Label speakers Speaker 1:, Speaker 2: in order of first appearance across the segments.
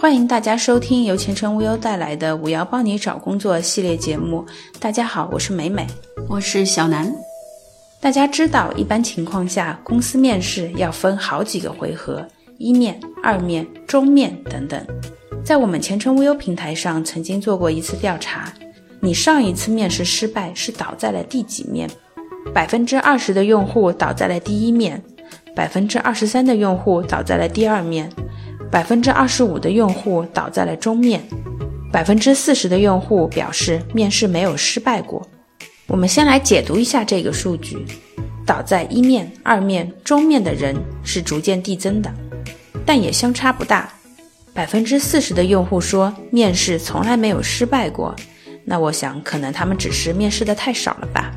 Speaker 1: 欢迎大家收听由前程无忧带来的“五幺帮你找工作”系列节目。大家好，我是美美，
Speaker 2: 我是小南。
Speaker 1: 大家知道，一般情况下，公司面试要分好几个回合，一面、二面、中面等等。在我们前程无忧平台上，曾经做过一次调查，你上一次面试失败是倒在了第几面？百分之二十的用户倒在了第一面，百分之二十三的用户倒在了第二面。百分之二十五的用户倒在了中面，百分之四十的用户表示面试没有失败过。我们先来解读一下这个数据：倒在一面、二面、中面的人是逐渐递增的，但也相差不大。百分之四十的用户说面试从来没有失败过，那我想可能他们只是面试的太少了吧。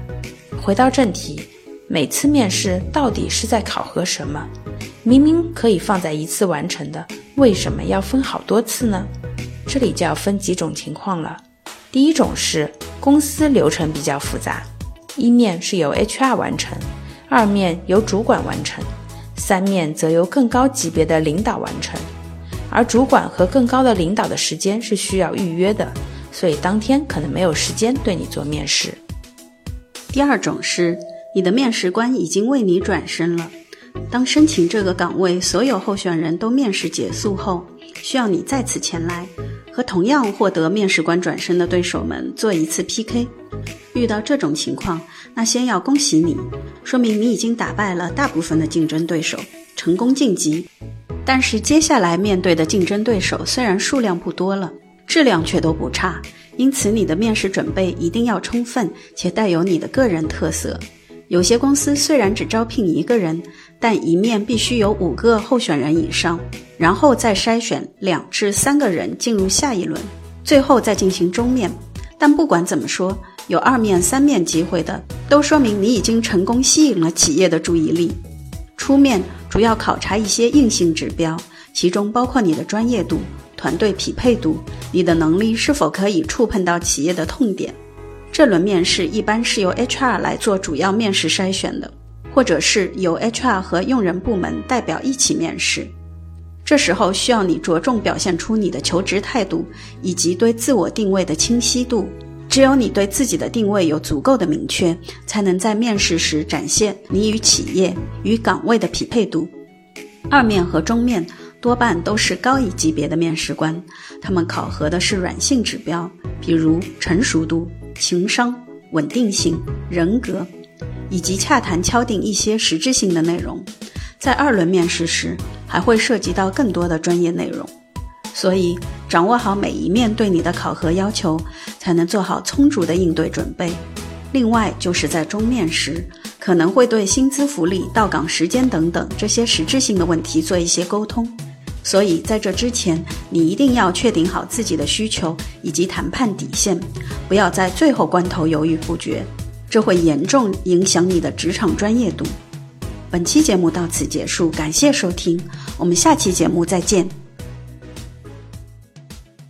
Speaker 1: 回到正题，每次面试到底是在考核什么？明明可以放在一次完成的。为什么要分好多次呢？这里就要分几种情况了。第一种是公司流程比较复杂，一面是由 HR 完成，二面由主管完成，三面则由更高级别的领导完成。而主管和更高的领导的时间是需要预约的，所以当天可能没有时间对你做面试。
Speaker 2: 第二种是你的面试官已经为你转身了。当申请这个岗位所有候选人都面试结束后，需要你再次前来，和同样获得面试官转身的对手们做一次 PK。遇到这种情况，那先要恭喜你，说明你已经打败了大部分的竞争对手，成功晋级。但是接下来面对的竞争对手虽然数量不多了，质量却都不差，因此你的面试准备一定要充分且带有你的个人特色。有些公司虽然只招聘一个人，但一面必须有五个候选人以上，然后再筛选两至三个人进入下一轮，最后再进行终面。但不管怎么说，有二面、三面机会的，都说明你已经成功吸引了企业的注意力。初面主要考察一些硬性指标，其中包括你的专业度、团队匹配度、你的能力是否可以触碰到企业的痛点。这轮面试一般是由 HR 来做主要面试筛选的，或者是由 HR 和用人部门代表一起面试。这时候需要你着重表现出你的求职态度以及对自我定位的清晰度。只有你对自己的定位有足够的明确，才能在面试时展现你与企业与岗位的匹配度。二面和中面多半都是高一级别的面试官，他们考核的是软性指标，比如成熟度。情商、稳定性、人格，以及洽谈敲定一些实质性的内容，在二轮面试时还会涉及到更多的专业内容，所以掌握好每一面对你的考核要求，才能做好充足的应对准备。另外，就是在终面时，可能会对薪资福利、到岗时间等等这些实质性的问题做一些沟通。所以，在这之前，你一定要确定好自己的需求以及谈判底线，不要在最后关头犹豫不决，这会严重影响你的职场专业度。本期节目到此结束，感谢收听，我们下期节目再见。